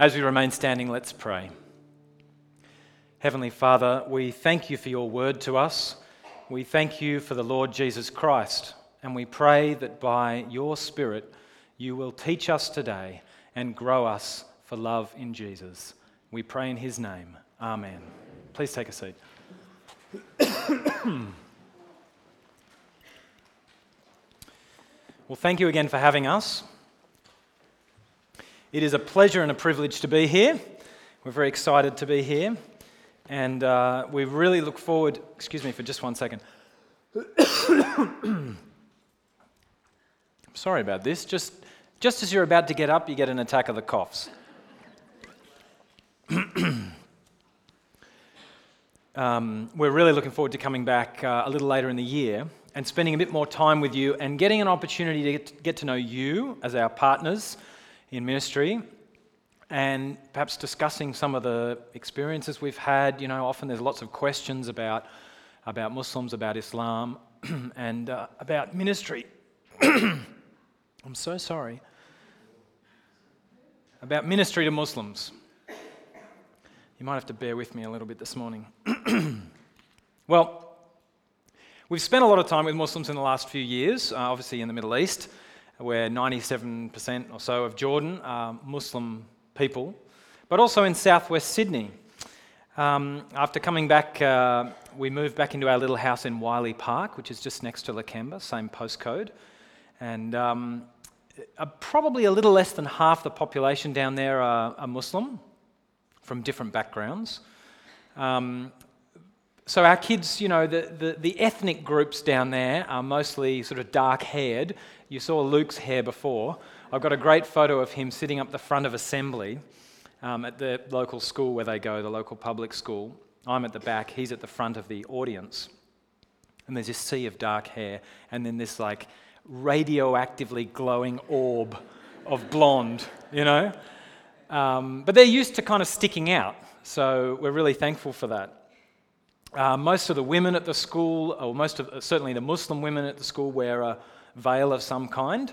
As we remain standing, let's pray. Heavenly Father, we thank you for your word to us. We thank you for the Lord Jesus Christ, and we pray that by your Spirit you will teach us today and grow us for love in Jesus. We pray in his name. Amen. Please take a seat. well, thank you again for having us. It is a pleasure and a privilege to be here. We're very excited to be here. And uh, we really look forward, excuse me for just one second. Sorry about this. Just, just as you're about to get up, you get an attack of the coughs. um, we're really looking forward to coming back uh, a little later in the year and spending a bit more time with you and getting an opportunity to get, get to know you as our partners in ministry and perhaps discussing some of the experiences we've had. You know, often there's lots of questions about, about Muslims, about Islam, and uh, about ministry. I'm so sorry. About ministry to Muslims. You might have to bear with me a little bit this morning. well, we've spent a lot of time with Muslims in the last few years, uh, obviously in the Middle East where 97% or so of Jordan are Muslim people, but also in southwest Sydney. Um, after coming back, uh, we moved back into our little house in Wiley Park, which is just next to Lakemba, same postcode. And um, uh, probably a little less than half the population down there are, are Muslim from different backgrounds. Um, so our kids, you know, the, the, the, ethnic groups down there are mostly sort of dark haired. You saw Luke's hair before. I've got a great photo of him sitting up the front of assembly um, at the local school where they go, the local public school. I'm at the back, he's at the front of the audience. And there's this sea of dark hair, and then this like radioactively glowing orb of blonde, you know? Um, but they're used to kind of sticking out, so we're really thankful for that. Uh, most of the women at the school, or most of certainly the Muslim women at the school, wear a veil of some kind,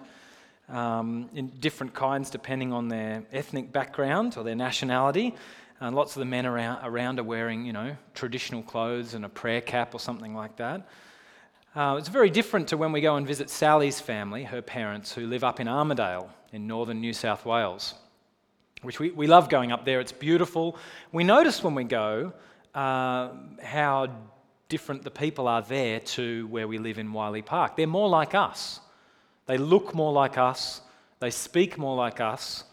um, in different kinds depending on their ethnic background or their nationality. And lots of the men around, around are wearing, you know, traditional clothes and a prayer cap or something like that. Uh, it's very different to when we go and visit Sally's family, her parents, who live up in Armidale in northern New South Wales, which we, we love going up there. It's beautiful. We notice when we go uh, how different the people are there to where we live in Wiley Park. They're more like us. They look more like us. They speak more like us.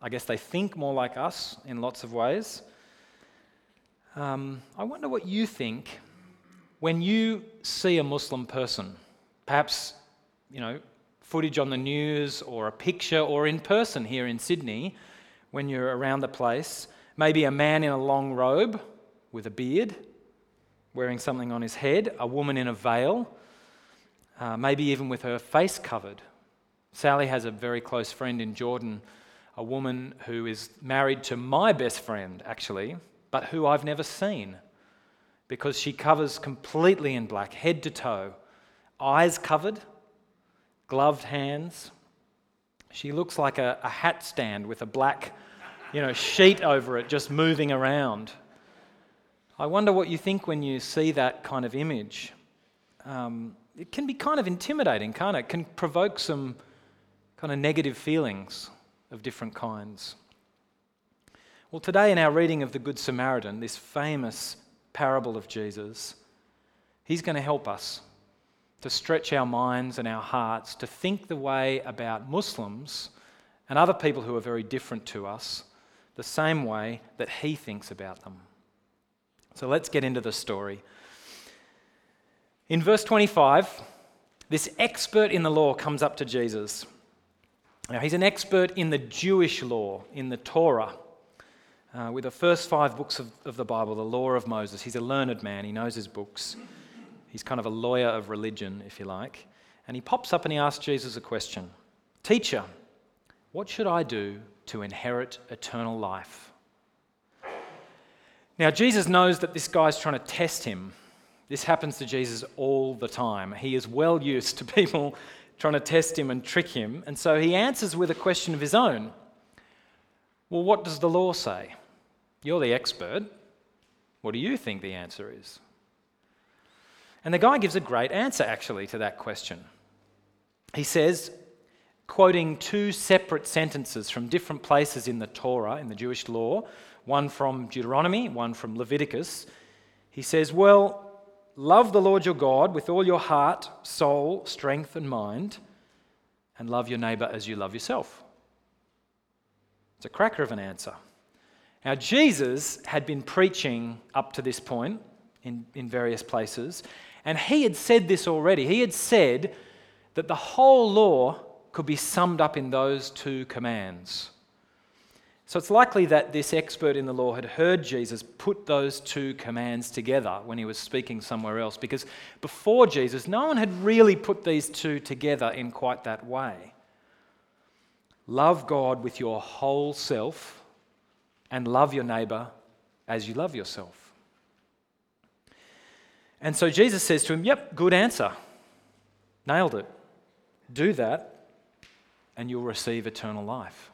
I guess they think more like us in lots of ways. Um, I wonder what you think when you see a Muslim person, perhaps, you know, footage on the news or a picture or in person here in Sydney when you're around the place, maybe a man in a long robe with a beard, wearing something on his head, a woman in a veil, uh, maybe even with her face covered. Sally has a very close friend in Jordan, a woman who is married to my best friend, actually, but who I've never seen because she covers completely in black, head to toe, eyes covered, gloved hands. She looks like a, a hat stand with a black you know, sheet over it just moving around. I wonder what you think when you see that kind of image. Um, it can be kind of intimidating, can't it? It can provoke some kind of negative feelings of different kinds. Well, today in our reading of the Good Samaritan, this famous parable of Jesus, he's going to help us to stretch our minds and our hearts to think the way about Muslims and other people who are very different to us, the same way that he thinks about them. So let's get into the story. In verse 25, this expert in the law comes up to Jesus. Now, he's an expert in the Jewish law, in the Torah, uh, with the first five books of, of the Bible, the law of Moses. He's a learned man, he knows his books. He's kind of a lawyer of religion, if you like. And he pops up and he asks Jesus a question Teacher, what should I do to inherit eternal life? Now, Jesus knows that this guy's trying to test him. This happens to Jesus all the time. He is well used to people trying to test him and trick him, and so he answers with a question of his own Well, what does the law say? You're the expert. What do you think the answer is? And the guy gives a great answer, actually, to that question. He says, quoting two separate sentences from different places in the Torah, in the Jewish law, one from Deuteronomy, one from Leviticus, he says, Well, love the Lord your God with all your heart, soul, strength, and mind, and love your neighbor as you love yourself. It's a cracker of an answer. Now, Jesus had been preaching up to this point in, in various places, and he had said this already. He had said that the whole law could be summed up in those two commands. So it's likely that this expert in the law had heard Jesus put those two commands together when he was speaking somewhere else, because before Jesus, no one had really put these two together in quite that way. Love God with your whole self and love your neighbor as you love yourself. And so Jesus says to him, Yep, good answer. Nailed it. Do that, and you'll receive eternal life.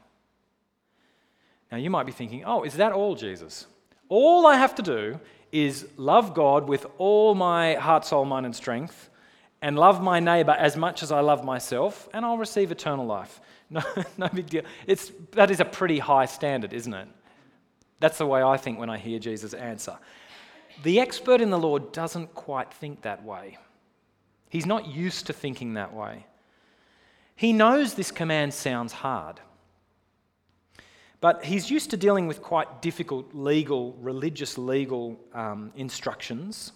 Now, you might be thinking, oh, is that all, Jesus? All I have to do is love God with all my heart, soul, mind, and strength, and love my neighbor as much as I love myself, and I'll receive eternal life. No, no big deal. It's, that is a pretty high standard, isn't it? That's the way I think when I hear Jesus' answer. The expert in the law doesn't quite think that way. He's not used to thinking that way. He knows this command sounds hard. But he's used to dealing with quite difficult legal, religious legal um, instructions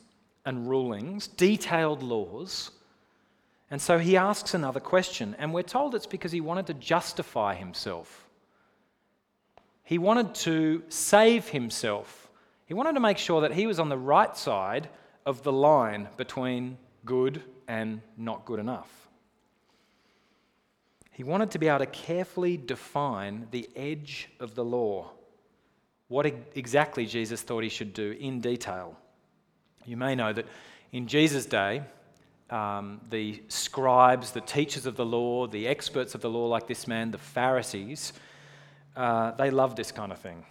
and rulings, detailed laws. And so he asks another question, and we're told it's because he wanted to justify himself. He wanted to save himself. He wanted to make sure that he was on the right side of the line between good and not good enough. He wanted to be able to carefully define the edge of the law, what exactly Jesus thought he should do in detail. You may know that in Jesus' day, um, the scribes, the teachers of the law, the experts of the law, like this man, the Pharisees, uh, they loved this kind of thing.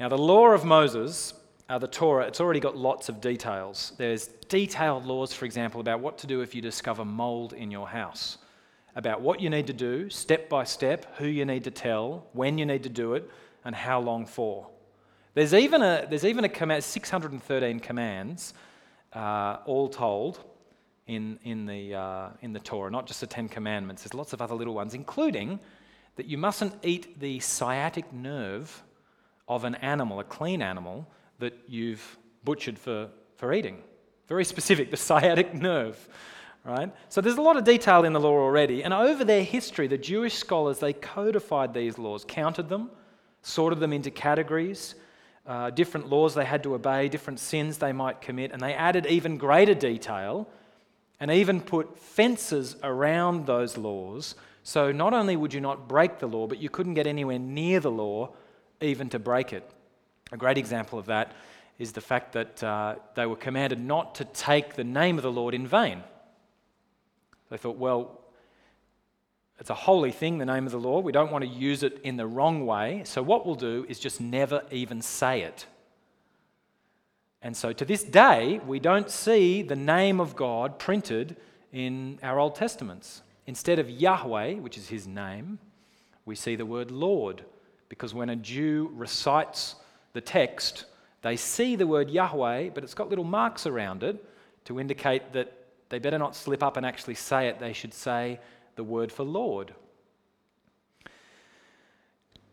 Now, the law of Moses, uh, the Torah, it's already got lots of details. There's detailed laws, for example, about what to do if you discover mold in your house about what you need to do, step by step, who you need to tell, when you need to do it, and how long for. There's even a, there's even a command, 613 commands, uh, all told, in, in, the, uh, in the Torah, not just the Ten Commandments. There's lots of other little ones, including that you mustn't eat the sciatic nerve of an animal, a clean animal, that you've butchered for, for eating. Very specific, the sciatic nerve right? So there's a lot of detail in the law already. And over their history, the Jewish scholars, they codified these laws, counted them, sorted them into categories, uh, different laws they had to obey, different sins they might commit, and they added even greater detail and even put fences around those laws. So not only would you not break the law, but you couldn't get anywhere near the law even to break it. A great example of that is the fact that uh, they were commanded not to take the name of the Lord in vain. They thought, well, it's a holy thing, the name of the Lord. We don't want to use it in the wrong way. So, what we'll do is just never even say it. And so, to this day, we don't see the name of God printed in our Old Testaments. Instead of Yahweh, which is his name, we see the word Lord. Because when a Jew recites the text, they see the word Yahweh, but it's got little marks around it to indicate that they better not slip up and actually say it. They should say the word for Lord.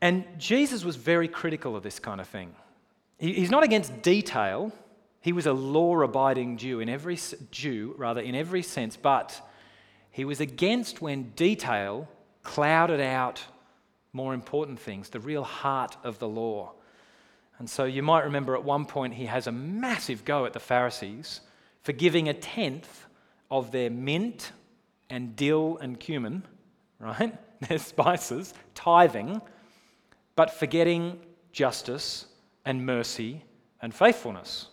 And Jesus was very critical of this kind of thing. He's not against detail. He was a law-abiding Jew in every Jew, rather in every sense, but he was against when detail clouded out more important things, the real heart of the law. And so you might remember at one point he has a massive go at the Pharisees for giving a tenth of their mint and dill and cumin, right? Their spices, tithing, but forgetting justice and mercy and faithfulness.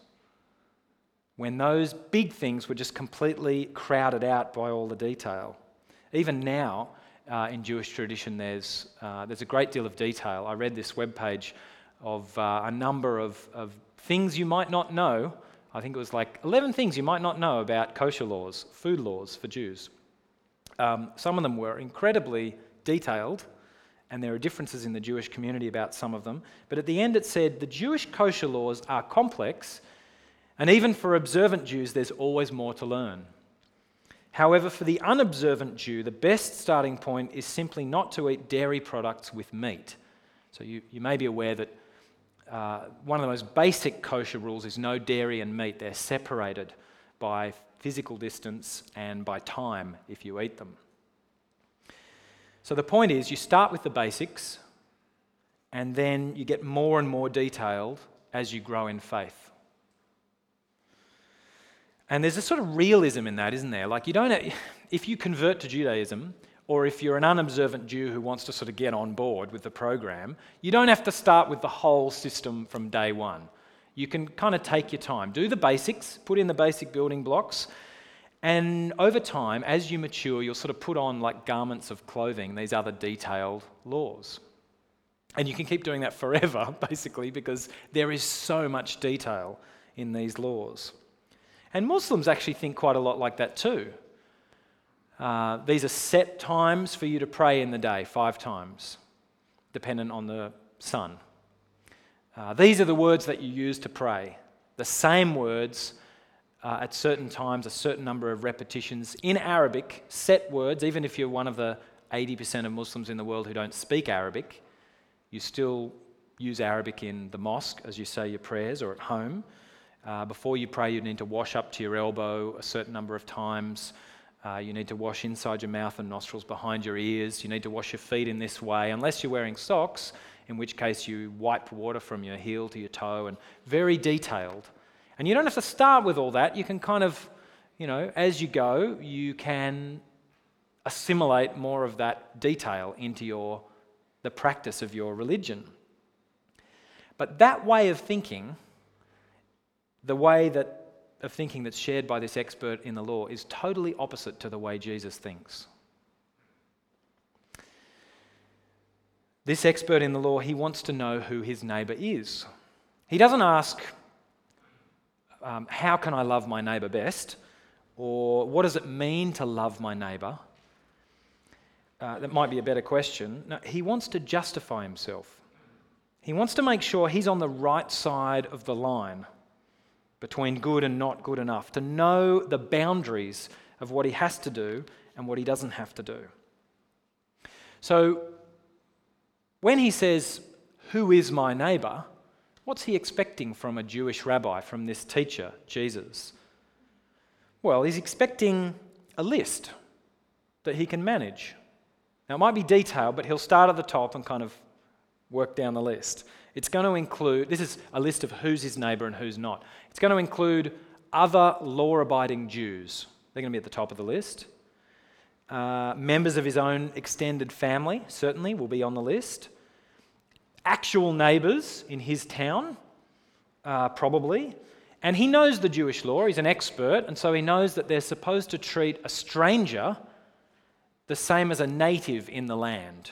When those big things were just completely crowded out by all the detail. Even now, uh, in Jewish tradition, there's, uh, there's a great deal of detail. I read this webpage of uh, a number of, of things you might not know. I think it was like 11 things you might not know about kosher laws, food laws for Jews. Um, some of them were incredibly detailed, and there are differences in the Jewish community about some of them. But at the end, it said the Jewish kosher laws are complex, and even for observant Jews, there's always more to learn. However, for the unobservant Jew, the best starting point is simply not to eat dairy products with meat. So you, you may be aware that uh, one of the most basic kosher rules is no dairy and meat. They're separated by physical distance and by time if you eat them. So the point is, you start with the basics and then you get more and more detailed as you grow in faith. And there's a sort of realism in that, isn't there? Like, you don't, if you convert to Judaism, or if you're an unobservant Jew who wants to sort of get on board with the program, you don't have to start with the whole system from day one. You can kind of take your time, do the basics, put in the basic building blocks, and over time, as you mature, you'll sort of put on like garments of clothing, these other detailed laws. And you can keep doing that forever, basically, because there is so much detail in these laws. And Muslims actually think quite a lot like that too. Uh, these are set times for you to pray in the day, five times, dependent on the sun. Uh, these are the words that you use to pray. The same words uh, at certain times, a certain number of repetitions. In Arabic, set words, even if you're one of the 80% of Muslims in the world who don't speak Arabic, you still use Arabic in the mosque as you say your prayers or at home. Uh, before you pray, you need to wash up to your elbow a certain number of times. Uh, you need to wash inside your mouth and nostrils behind your ears. You need to wash your feet in this way, unless you're wearing socks, in which case you wipe water from your heel to your toe, and very detailed. And you don't have to start with all that. You can kind of, you know, as you go, you can assimilate more of that detail into your the practice of your religion. But that way of thinking the way that, of thinking that's shared by this expert in the law is totally opposite to the way Jesus thinks. This expert in the law, he wants to know who his neighbour is. He doesn't ask, um, How can I love my neighbour best? or What does it mean to love my neighbour? Uh, that might be a better question. No, he wants to justify himself. He wants to make sure he's on the right side of the line between good and not good enough, to know the boundaries of what he has to do and what he doesn't have to do. So, when he says, Who is my neighbour? what's he expecting from a Jewish rabbi, from this teacher, Jesus? Well, he's expecting a list that he can manage. Now, it might be detailed, but he'll start at the top and kind of work down the list. It's going to include, this is a list of who's his neighbour and who's not. It's going to include other law abiding Jews. They're going to be at the top of the list. Uh, members of his own extended family, certainly, will be on the list. Actual neighbours in his town, uh, probably. And he knows the Jewish law, he's an expert, and so he knows that they're supposed to treat a stranger the same as a native in the land.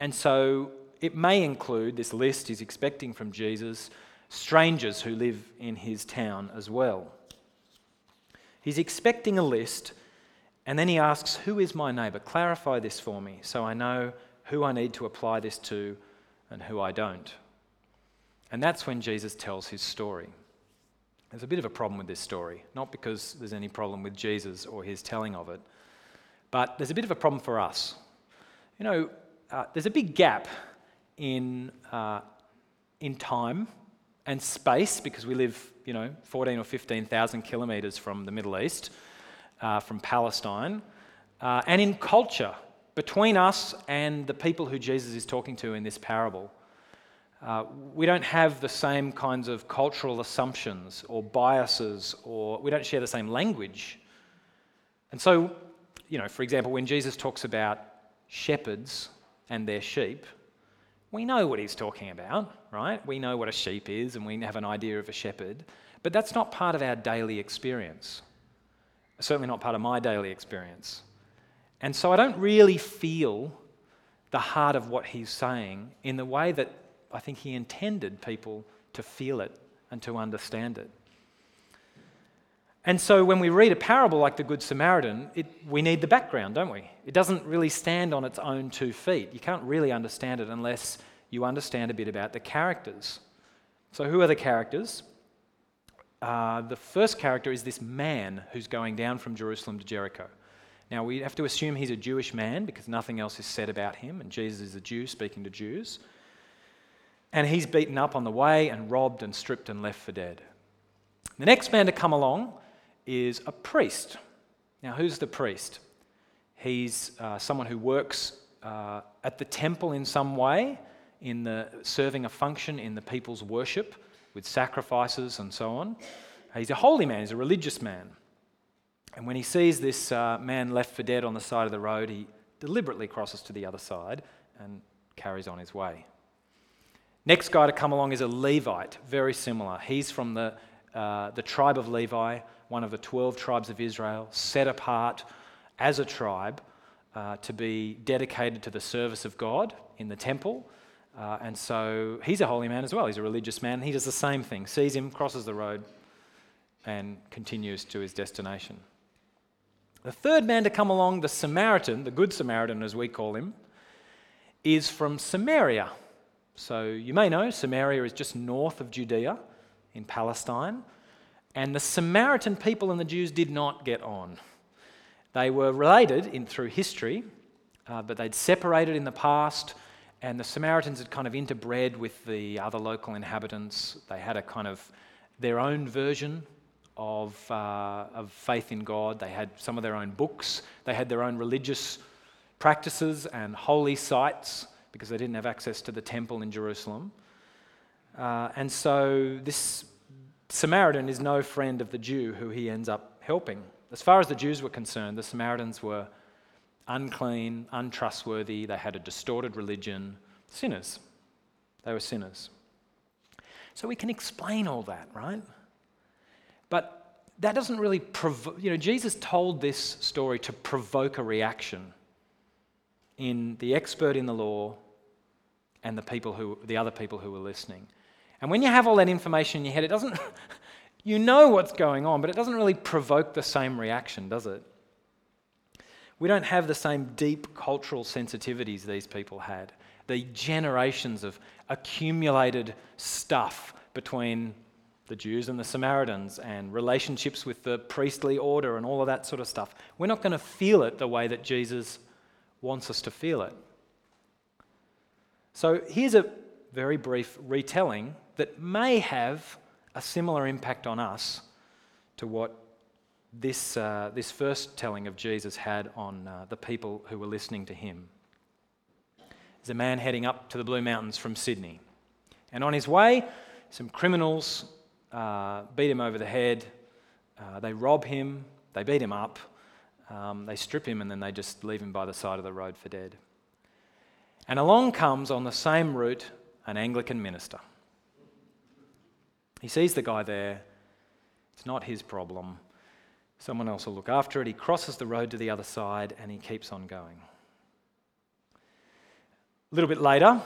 And so it may include, this list he's expecting from Jesus, strangers who live in his town as well. He's expecting a list, and then he asks, Who is my neighbour? Clarify this for me so I know who I need to apply this to and who I don't. And that's when Jesus tells his story. There's a bit of a problem with this story, not because there's any problem with Jesus or his telling of it, but there's a bit of a problem for us. You know, uh, there's a big gap in, uh, in time and space because we live, you know, 14 or 15,000 kilometres from the Middle East, uh, from Palestine, uh, and in culture between us and the people who Jesus is talking to in this parable. Uh, we don't have the same kinds of cultural assumptions or biases, or we don't share the same language. And so, you know, for example, when Jesus talks about shepherds and their sheep, we know what he's talking about, right? We know what a sheep is and we have an idea of a shepherd, but that's not part of our daily experience. Certainly not part of my daily experience. And so I don't really feel the heart of what he's saying in the way that I think he intended people to feel it and to understand it. And so when we read a parable like the Good Samaritan, it, we need the background, don't we? It doesn't really stand on its own two feet. You can't really understand it unless you understand a bit about the characters. So, who are the characters? Uh, the first character is this man who's going down from Jerusalem to Jericho. Now, we have to assume he's a Jewish man because nothing else is said about him, and Jesus is a Jew speaking to Jews. And he's beaten up on the way and robbed and stripped and left for dead. The next man to come along is a priest. Now, who's the priest? He's uh, someone who works uh, at the temple in some way, in the serving a function in the people's worship with sacrifices and so on. He's a holy man, he's a religious man. And when he sees this uh, man left for dead on the side of the road, he deliberately crosses to the other side and carries on his way. Next guy to come along is a Levite, very similar. He's from the, uh, the tribe of Levi, one of the 12 tribes of Israel, set apart as a tribe uh, to be dedicated to the service of God in the temple. Uh, and so he's a holy man as well. He's a religious man. He does the same thing sees him, crosses the road, and continues to his destination. The third man to come along, the Samaritan, the Good Samaritan as we call him, is from Samaria. So you may know Samaria is just north of Judea in Palestine. And the Samaritan people and the Jews did not get on. They were related in, through history, uh, but they'd separated in the past, and the Samaritans had kind of interbred with the other local inhabitants. They had a kind of their own version of, uh, of faith in God. They had some of their own books, they had their own religious practices and holy sites because they didn't have access to the temple in Jerusalem. Uh, and so this Samaritan is no friend of the Jew who he ends up helping. As far as the Jews were concerned, the Samaritans were unclean, untrustworthy, they had a distorted religion, sinners. They were sinners. So we can explain all that, right? But that doesn't really provoke, you know, Jesus told this story to provoke a reaction in the expert in the law and the people who, the other people who were listening. And when you have all that information in your head, it doesn't, you know what's going on, but it doesn't really provoke the same reaction, does it? We don't have the same deep cultural sensitivities these people had. The generations of accumulated stuff between the Jews and the Samaritans and relationships with the priestly order and all of that sort of stuff. We're not going to feel it the way that Jesus wants us to feel it. So here's a very brief retelling that may have a similar impact on us to what this, uh, this first telling of Jesus had on uh, the people who were listening to him. There's a man heading up to the Blue Mountains from Sydney. And on his way, some criminals uh, beat him over the head. Uh, they rob him. They beat him up. Um, they strip him and then they just leave him by the side of the road for dead. And along comes on the same route an Anglican minister. He sees the guy there. It's not his problem. Someone else will look after it. He crosses the road to the other side and he keeps on going. A little bit later,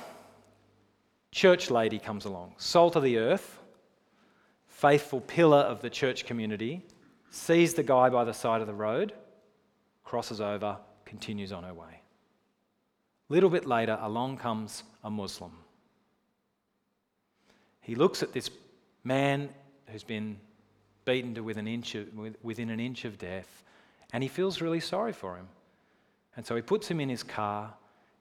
church lady comes along, salt of the earth, faithful pillar of the church community, sees the guy by the side of the road, crosses over, continues on her way. A little bit later, along comes a Muslim. He looks at this man who's been beaten to within an inch of, within an inch of death, and he feels really sorry for him. And so he puts him in his car,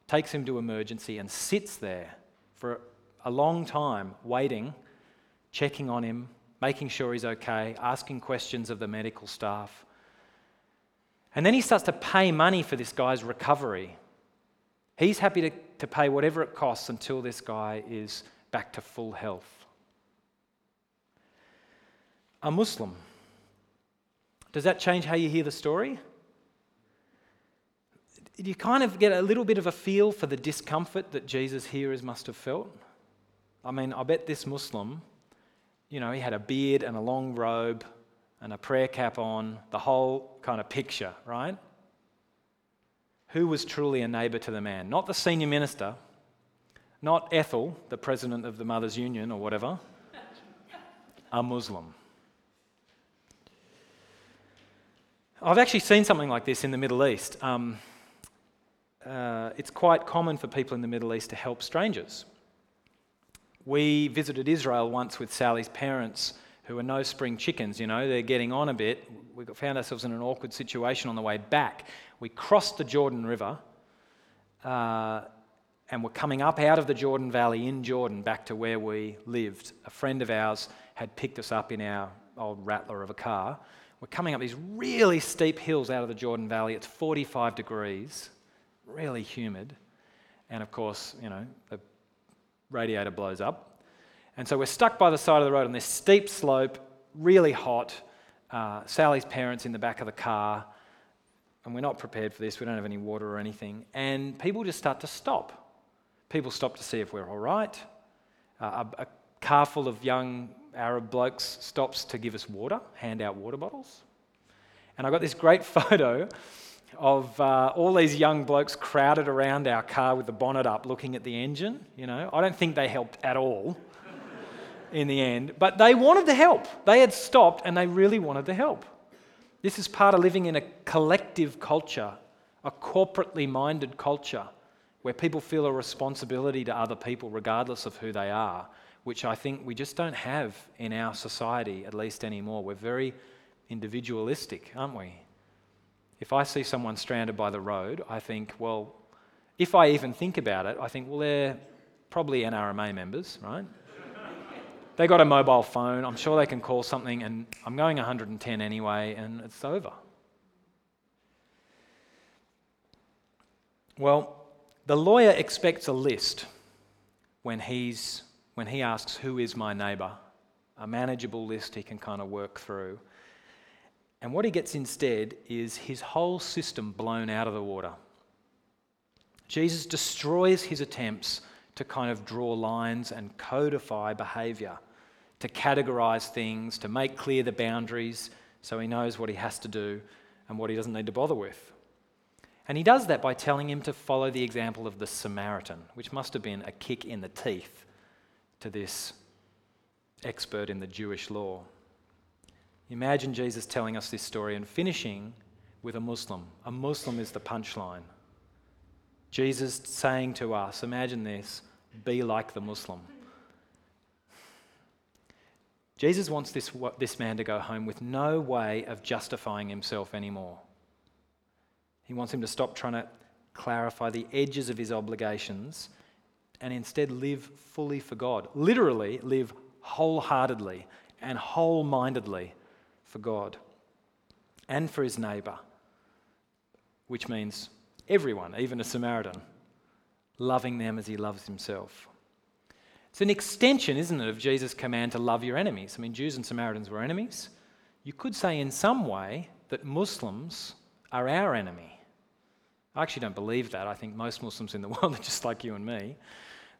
takes him to emergency, and sits there for a long time, waiting, checking on him, making sure he's okay, asking questions of the medical staff. And then he starts to pay money for this guy's recovery. He's happy to, to pay whatever it costs until this guy is back to full health a Muslim. Does that change how you hear the story? You kind of get a little bit of a feel for the discomfort that Jesus' hearers must have felt? I mean, I bet this Muslim, you know, he had a beard and a long robe and a prayer cap on, the whole kind of picture, right? who was truly a neighbour to the man. Not the senior minister, not Ethel, the president of the Mothers Union or whatever, a Muslim. I've actually seen something like this in the Middle East. Um, uh, it's quite common for people in the Middle East to help strangers. We visited Israel once with Sally's parents, who are no spring chickens, you know, they're getting on a bit. We found ourselves in an awkward situation on the way back. We crossed the Jordan River uh, and were coming up out of the Jordan Valley in Jordan back to where we lived. A friend of ours had picked us up in our old rattler of a car we're coming up these really steep hills out of the Jordan Valley. It's 45 degrees, really humid. And of course, you know, the radiator blows up. And so we're stuck by the side of the road on this steep slope, really hot. Uh, Sally's parents in the back of the car. And we're not prepared for this. We don't have any water or anything. And people just start to stop. People stop to see if we're all right. Uh, a, a car full of young Arab blokes stops to give us water, hand out water bottles. And I got this great photo of uh, all these young blokes crowded around our car with the bonnet up looking at the engine. You know, I don't think they helped at all in the end, but they wanted to help. They had stopped and they really wanted to help. This is part of living in a collective culture, a corporately minded culture where people feel a responsibility to other people regardless of who they are which I think we just don't have in our society, at least anymore. We're very individualistic, aren't we? If I see someone stranded by the road, I think, well, if I even think about it, I think, well, they're probably NRMA members, right? they got a mobile phone. I'm sure they can call something, and I'm going 110 anyway, and it's over. Well, the lawyer expects a list when he's when he asks, Who is my neighbour? A manageable list he can kind of work through. And what he gets instead is his whole system blown out of the water. Jesus destroys his attempts to kind of draw lines and codify behaviour, to categorize things, to make clear the boundaries so he knows what he has to do and what he doesn't need to bother with. And he does that by telling him to follow the example of the Samaritan, which must have been a kick in the teeth to this expert in the Jewish law. Imagine Jesus telling us this story and finishing with a Muslim. A Muslim is the punchline. Jesus saying to us, imagine this, be like the Muslim. Jesus wants this, this man to go home with no way of justifying himself anymore. He wants him to stop trying to clarify the edges of his obligations and instead live fully for God. Literally, live wholeheartedly and whole mindedly for God and for his neighbour, which means everyone, even a Samaritan, loving them as he loves himself. It's an extension, isn't it, of Jesus' command to love your enemies. I mean, Jews and Samaritans were enemies. You could say, in some way, that Muslims are our enemy. I actually don't believe that. I think most Muslims in the world are just like you and me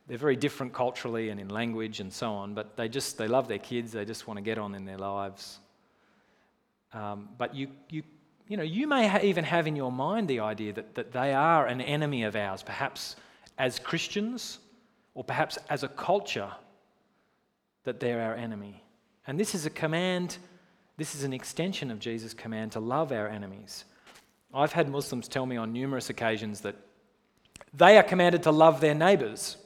they're very different culturally and in language and so on, but they just they love their kids. They just want to get on in their lives. Um, but you you you know you may ha- even have in your mind the idea that that they are an enemy of ours, perhaps as Christians, or perhaps as a culture that they're our enemy. And this is a command. This is an extension of Jesus' command to love our enemies. I've had Muslims tell me on numerous occasions that they are commanded to love their neighbours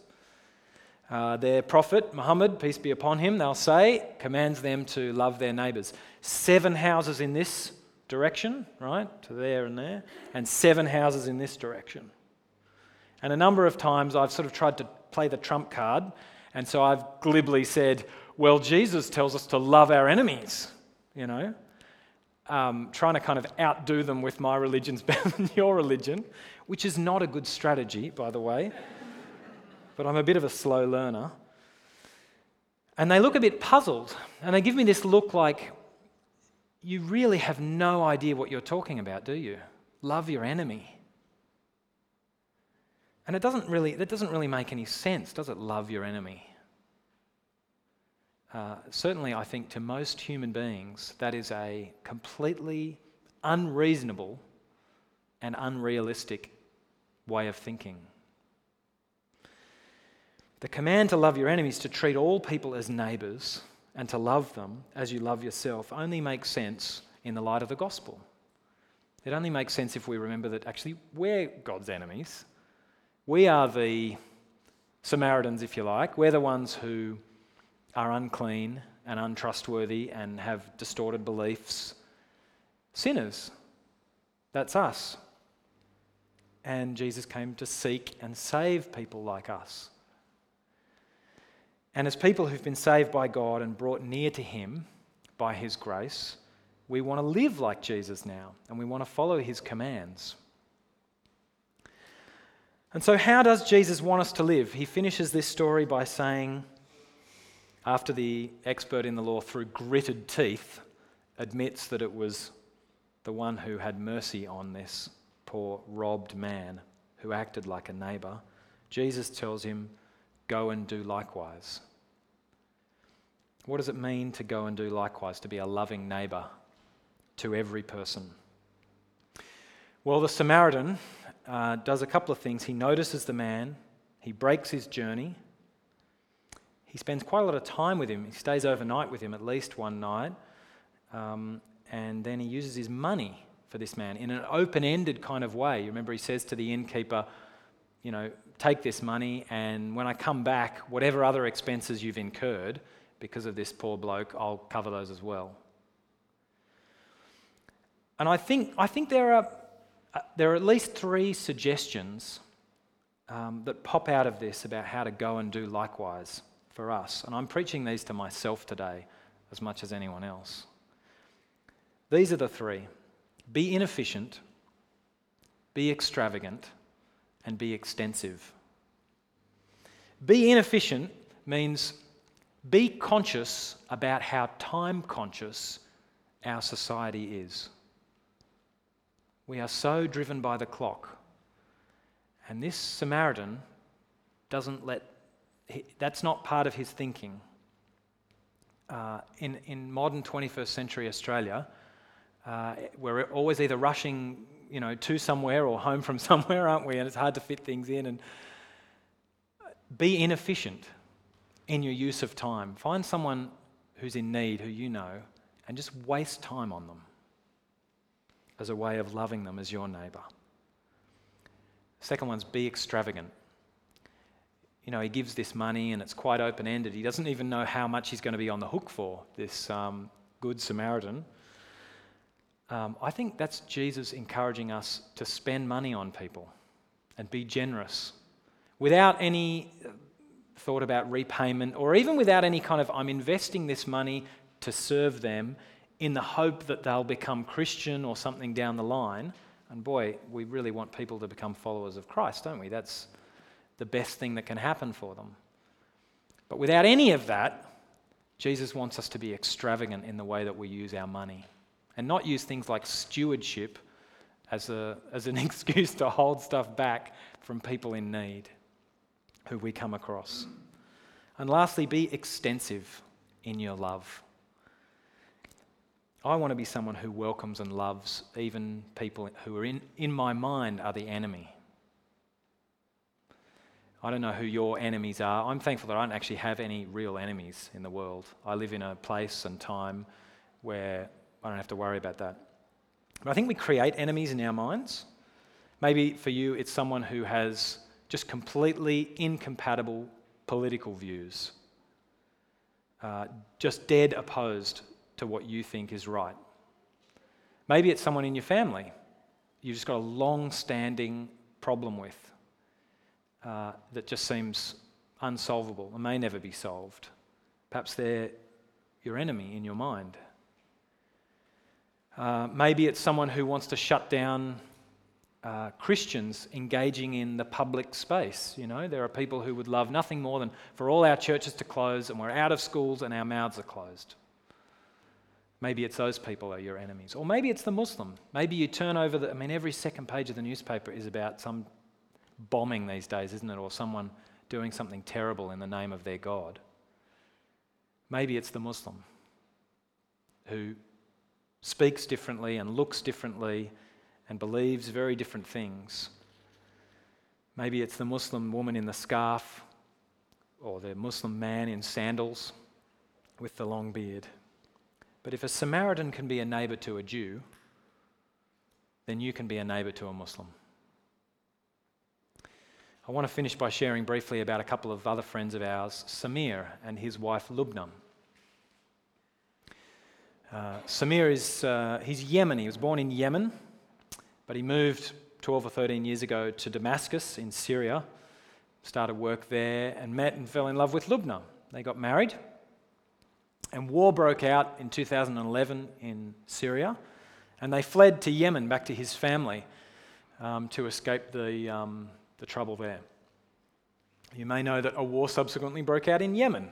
uh, their prophet, Muhammad, peace be upon him, they'll say, commands them to love their neighbors. Seven houses in this direction, right, to there and there, and seven houses in this direction. And a number of times I've sort of tried to play the trump card, and so I've glibly said, well, Jesus tells us to love our enemies, you know, um, trying to kind of outdo them with my religion's better than your religion, which is not a good strategy, by the way but I'm a bit of a slow learner. And they look a bit puzzled, and they give me this look like, you really have no idea what you're talking about, do you? Love your enemy. And it doesn't really, that doesn't really make any sense, does it? Love your enemy. Uh, certainly, I think to most human beings, that is a completely unreasonable and unrealistic way of thinking. The command to love your enemies, to treat all people as neighbours, and to love them as you love yourself only makes sense in the light of the gospel. It only makes sense if we remember that actually we're God's enemies. We are the Samaritans, if you like. We're the ones who are unclean and untrustworthy and have distorted beliefs. Sinners. That's us. And Jesus came to seek and save people like us. And as people who've been saved by God and brought near to Him by His grace, we want to live like Jesus now and we want to follow His commands. And so, how does Jesus want us to live? He finishes this story by saying, after the expert in the law, through gritted teeth, admits that it was the one who had mercy on this poor robbed man who acted like a neighbor, Jesus tells him, Go and do likewise. What does it mean to go and do likewise, to be a loving neighbour to every person? Well, the Samaritan uh, does a couple of things. He notices the man, he breaks his journey, he spends quite a lot of time with him. He stays overnight with him at least one night, um, and then he uses his money for this man in an open ended kind of way. You remember, he says to the innkeeper, you know, take this money, and when I come back, whatever other expenses you've incurred because of this poor bloke, I'll cover those as well. And I think, I think there, are, uh, there are at least three suggestions um, that pop out of this about how to go and do likewise for us. And I'm preaching these to myself today as much as anyone else. These are the three be inefficient, be extravagant, and be extensive. Be inefficient means be conscious about how time conscious our society is. We are so driven by the clock. And this Samaritan doesn't let, that's not part of his thinking. Uh, in, in modern 21st century Australia, uh, we're always either rushing you know, to somewhere or home from somewhere, aren't we? And it's hard to fit things in. And be inefficient in your use of time. Find someone who's in need, who you know, and just waste time on them as a way of loving them as your neighbour. Second one's be extravagant. You know, he gives this money and it's quite open ended. He doesn't even know how much he's going to be on the hook for, this um, good Samaritan. Um, I think that's Jesus encouraging us to spend money on people and be generous without any uh, thought about repayment or even without any kind of, I'm investing this money to serve them in the hope that they'll become Christian or something down the line. And boy, we really want people to become followers of Christ, don't we? That's the best thing that can happen for them. But without any of that, Jesus wants us to be extravagant in the way that we use our money and not use things like stewardship as, a, as an excuse to hold stuff back from people in need who we come across. And lastly, be extensive in your love. I want to be someone who welcomes and loves even people who are in, in my mind are the enemy. I don't know who your enemies are. I'm thankful that I don't actually have any real enemies in the world. I live in a place and time where I don't have to worry about that. But I think we create enemies in our minds. Maybe for you, it's someone who has just completely incompatible political views, uh, just dead opposed to what you think is right. Maybe it's someone in your family you've just got a long standing problem with uh, that just seems unsolvable and may never be solved. Perhaps they're your enemy in your mind. Uh, maybe it's someone who wants to shut down uh, Christians engaging in the public space. You know, there are people who would love nothing more than for all our churches to close and we're out of schools and our mouths are closed. Maybe it's those people are your enemies. Or maybe it's the Muslim. Maybe you turn over the, I mean, every second page of the newspaper is about some bombing these days, isn't it? Or someone doing something terrible in the name of their God. Maybe it's the Muslim who speaks differently and looks differently and believes very different things. Maybe it's the Muslim woman in the scarf or the Muslim man in sandals with the long beard. But if a Samaritan can be a neighbor to a Jew, then you can be a neighbor to a Muslim. I want to finish by sharing briefly about a couple of other friends of ours, Samir and his wife Lubna. Uh, Samir is uh, he's Yemeni. He was born in Yemen, but he moved 12 or 13 years ago to Damascus in Syria, started work there, and met and fell in love with Lubna. They got married, and war broke out in 2011 in Syria, and they fled to Yemen back to his family um, to escape the, um, the trouble there. You may know that a war subsequently broke out in Yemen,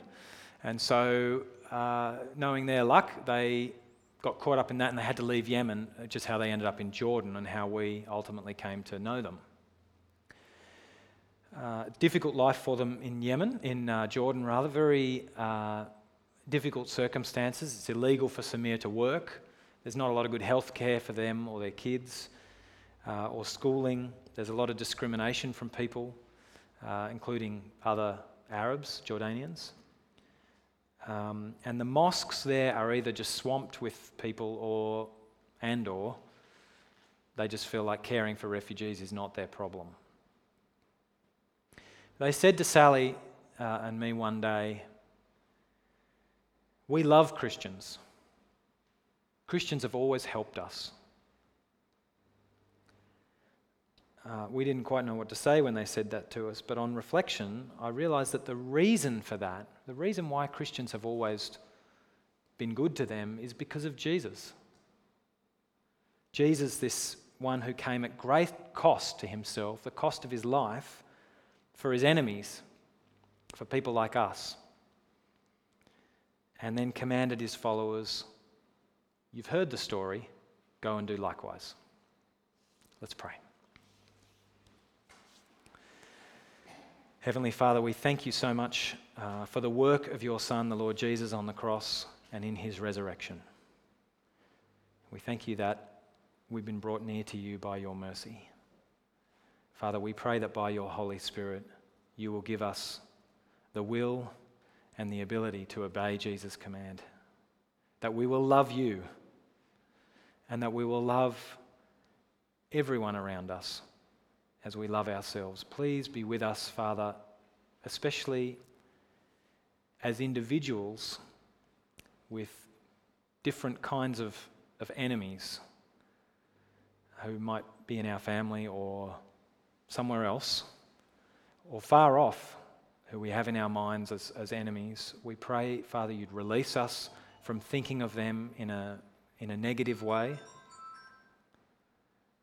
and so uh, knowing their luck, they got caught up in that and they had to leave Yemen, uh, just how they ended up in Jordan and how we ultimately came to know them. Uh, difficult life for them in Yemen, in uh, Jordan rather, very uh, difficult circumstances. It's illegal for Samir to work. There's not a lot of good health care for them or their kids uh, or schooling. There's a lot of discrimination from people, including other Arabs, Jordanians. Um, and the mosques there are either just swamped with people or and or they just feel like caring for refugees is not their problem. They said to Sally uh, and me one day, We love Christians. Christians have always helped us. Uh, we didn't quite know what to say when they said that to us, but on reflection, I realized that the reason for that, the reason why Christians have always been good to them, is because of Jesus. Jesus, this one who came at great cost to himself, the cost of his life, for his enemies, for people like us, and then commanded his followers, You've heard the story, go and do likewise. Let's pray. Heavenly Father, we thank you so much uh, for the work of your Son, the Lord Jesus, on the cross and in his resurrection. We thank you that we've been brought near to you by your mercy. Father, we pray that by your Holy Spirit, you will give us the will and the ability to obey Jesus' command, that we will love you, and that we will love everyone around us as we love ourselves. Please be with us, Father, especially as individuals with different kinds of, of enemies who might be in our family or somewhere else or far off who we have in our minds as, as enemies. We pray, Father, you'd release us from thinking of them in a, in a negative way.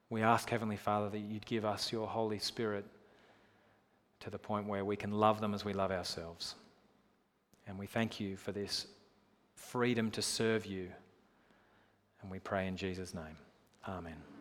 We ask, Heavenly Father, that you'd give us your Holy Spirit to the point where we can love them as we love ourselves. And we thank you for this freedom to serve you. And we pray in Jesus' name. Amen.